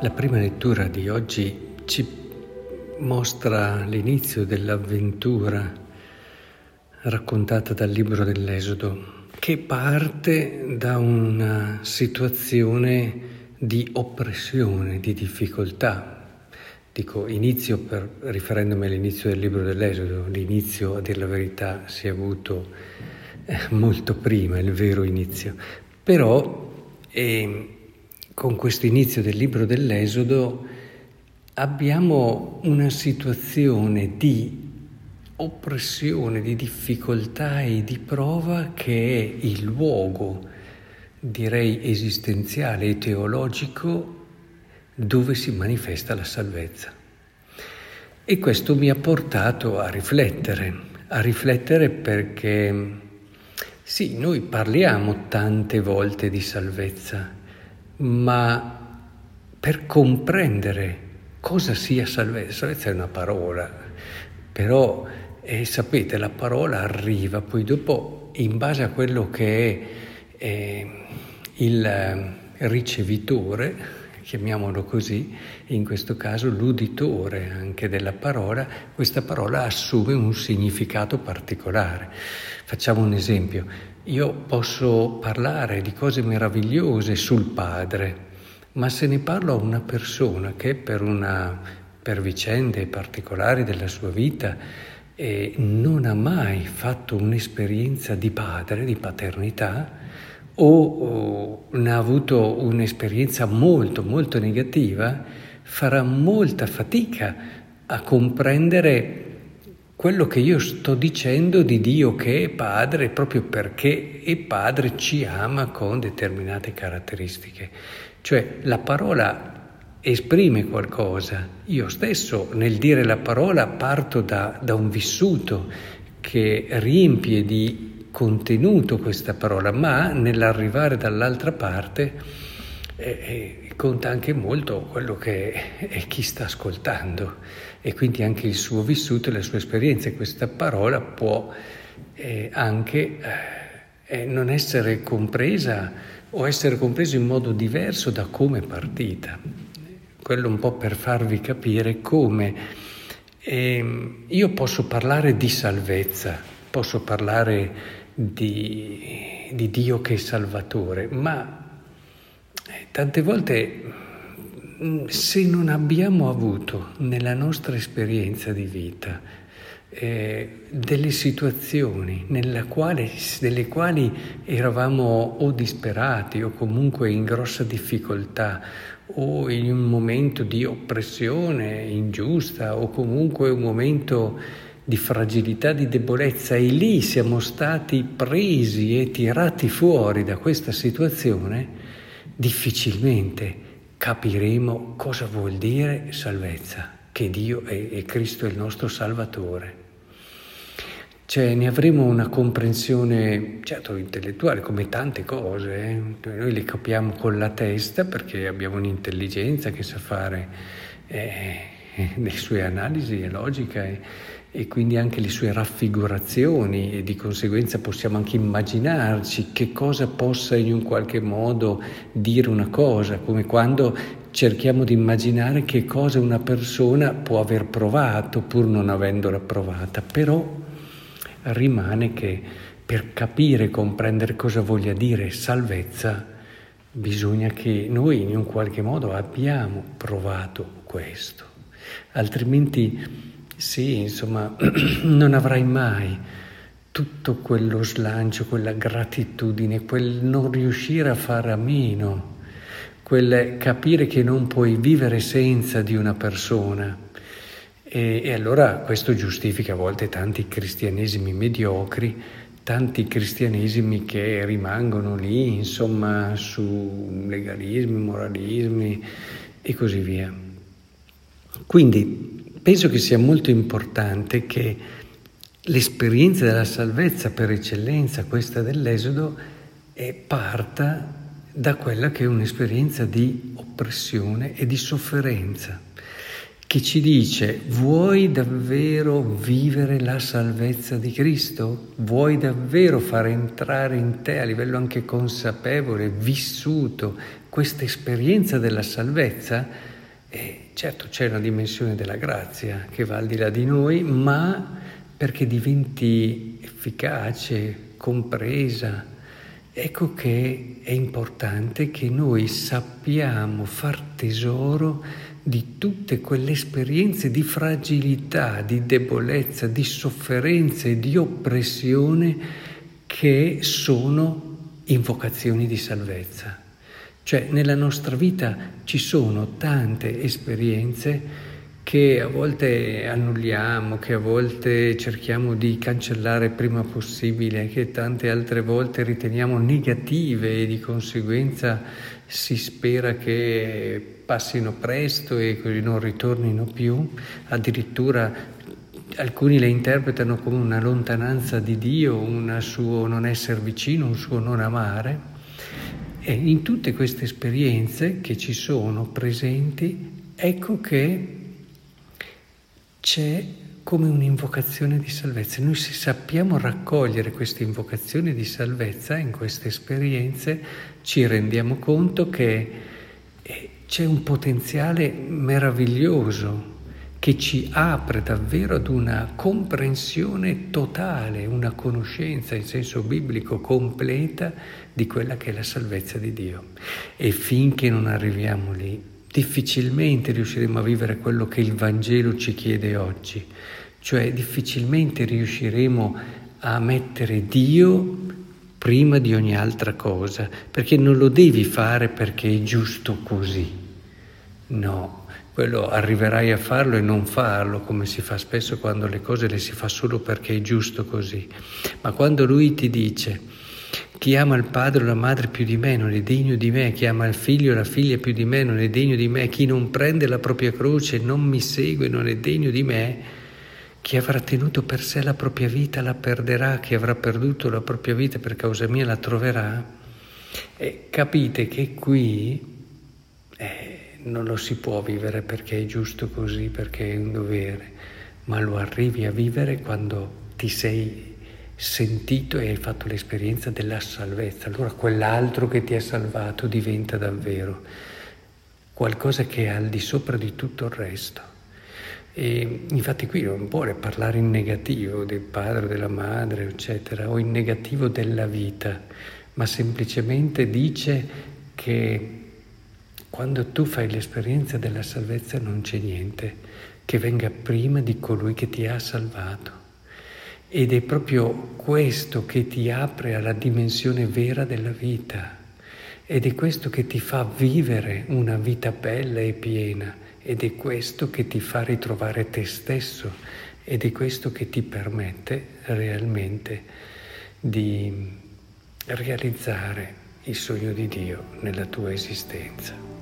La prima lettura di oggi ci mostra l'inizio dell'avventura raccontata dal libro dell'Esodo, che parte da una situazione di oppressione, di difficoltà. Dico inizio per, riferendomi all'inizio del libro dell'Esodo, l'inizio a dire la verità si è avuto eh, molto prima, il vero inizio. Però eh, con questo inizio del libro dell'Esodo abbiamo una situazione di oppressione, di difficoltà e di prova che è il luogo, direi esistenziale e teologico, dove si manifesta la salvezza. E questo mi ha portato a riflettere, a riflettere perché sì, noi parliamo tante volte di salvezza, ma per comprendere cosa sia salvezza, salvezza è una parola, però eh, sapete la parola arriva poi dopo in base a quello che è eh, il eh, ricevitore, chiamiamolo così, in questo caso l'uditore anche della parola, questa parola assume un significato particolare. Facciamo un esempio, io posso parlare di cose meravigliose sul Padre, ma se ne parlo a una persona che per, una, per vicende particolari della sua vita eh, non ha mai fatto un'esperienza di padre, di paternità, o, o ne ha avuto un'esperienza molto, molto negativa, farà molta fatica a comprendere quello che io sto dicendo di Dio che è Padre proprio perché è Padre ci ama con determinate caratteristiche. Cioè la parola esprime qualcosa. Io stesso nel dire la parola parto da, da un vissuto che riempie di contenuto questa parola, ma nell'arrivare dall'altra parte eh, eh, conta anche molto quello che è chi sta ascoltando e quindi anche il suo vissuto e la sua esperienza. Questa parola può eh, anche eh, non essere compresa o essere compreso in modo diverso da come è partita. Quello un po' per farvi capire come eh, io posso parlare di salvezza, posso parlare di, di Dio che è Salvatore, ma eh, tante volte mm, se non abbiamo avuto nella nostra esperienza di vita eh, delle situazioni quale, delle quali eravamo o disperati o comunque in grossa difficoltà o in un momento di oppressione ingiusta o comunque un momento di fragilità, di debolezza e lì siamo stati presi e tirati fuori da questa situazione, difficilmente capiremo cosa vuol dire salvezza che Dio è, è Cristo è il nostro Salvatore. Cioè, ne avremo una comprensione, certo, intellettuale, come tante cose. Eh? Noi le capiamo con la testa perché abbiamo un'intelligenza che sa fare eh, le sue analisi, è logica e, e quindi anche le sue raffigurazioni e di conseguenza possiamo anche immaginarci che cosa possa in un qualche modo dire una cosa, come quando cerchiamo di immaginare che cosa una persona può aver provato pur non avendola provata, però rimane che per capire e comprendere cosa voglia dire salvezza bisogna che noi in un qualche modo abbiamo provato questo, altrimenti sì, insomma, non avrai mai tutto quello slancio, quella gratitudine, quel non riuscire a fare a meno quel capire che non puoi vivere senza di una persona. E, e, allora questo giustifica a volte tanti cristianesimi mediocri, tanti cristianesimi che rimangono lì, insomma, su legalismi, moralismi e così via. Quindi penso che sia molto importante che l'esperienza della salvezza per eccellenza, questa dell'Esodo, parta da quella che è un'esperienza di oppressione e di sofferenza, che ci dice vuoi davvero vivere la salvezza di Cristo? Vuoi davvero far entrare in te a livello anche consapevole, vissuto, questa esperienza della salvezza, eh, certo c'è una dimensione della grazia che va al di là di noi, ma perché diventi efficace, compresa, ecco che è importante che noi sappiamo far tesoro di tutte quelle esperienze di fragilità, di debolezza, di sofferenza e di oppressione che sono invocazioni di salvezza. Cioè nella nostra vita ci sono tante esperienze che a volte annulliamo, che a volte cerchiamo di cancellare prima possibile, che tante altre volte riteniamo negative e di conseguenza si spera che passino presto e così non ritornino più, addirittura alcuni le interpretano come una lontananza di Dio, un suo non essere vicino, un suo non amare. E in tutte queste esperienze che ci sono presenti, ecco che c'è come un'invocazione di salvezza. Noi se sappiamo raccogliere queste invocazioni di salvezza in queste esperienze, ci rendiamo conto che eh, c'è un potenziale meraviglioso che ci apre davvero ad una comprensione totale, una conoscenza in senso biblico completa di quella che è la salvezza di Dio. E finché non arriviamo lì, difficilmente riusciremo a vivere quello che il Vangelo ci chiede oggi, cioè difficilmente riusciremo a mettere Dio prima di ogni altra cosa, perché non lo devi fare perché è giusto così. No, quello arriverai a farlo e non farlo, come si fa spesso quando le cose le si fa solo perché è giusto così. Ma quando lui ti dice chi ama il padre o la madre più di me non è degno di me, chi ama il figlio o la figlia più di me non è degno di me, chi non prende la propria croce e non mi segue non è degno di me, chi avrà tenuto per sé la propria vita la perderà, chi avrà perduto la propria vita per causa mia la troverà. E capite che qui eh, non lo si può vivere perché è giusto così, perché è un dovere, ma lo arrivi a vivere quando ti sei sentito e hai fatto l'esperienza della salvezza, allora quell'altro che ti ha salvato diventa davvero qualcosa che è al di sopra di tutto il resto. E infatti qui non vuole parlare in negativo del padre, della madre, eccetera, o in negativo della vita, ma semplicemente dice che quando tu fai l'esperienza della salvezza non c'è niente che venga prima di colui che ti ha salvato. Ed è proprio questo che ti apre alla dimensione vera della vita. Ed è questo che ti fa vivere una vita bella e piena. Ed è questo che ti fa ritrovare te stesso. Ed è questo che ti permette realmente di realizzare il sogno di Dio nella tua esistenza.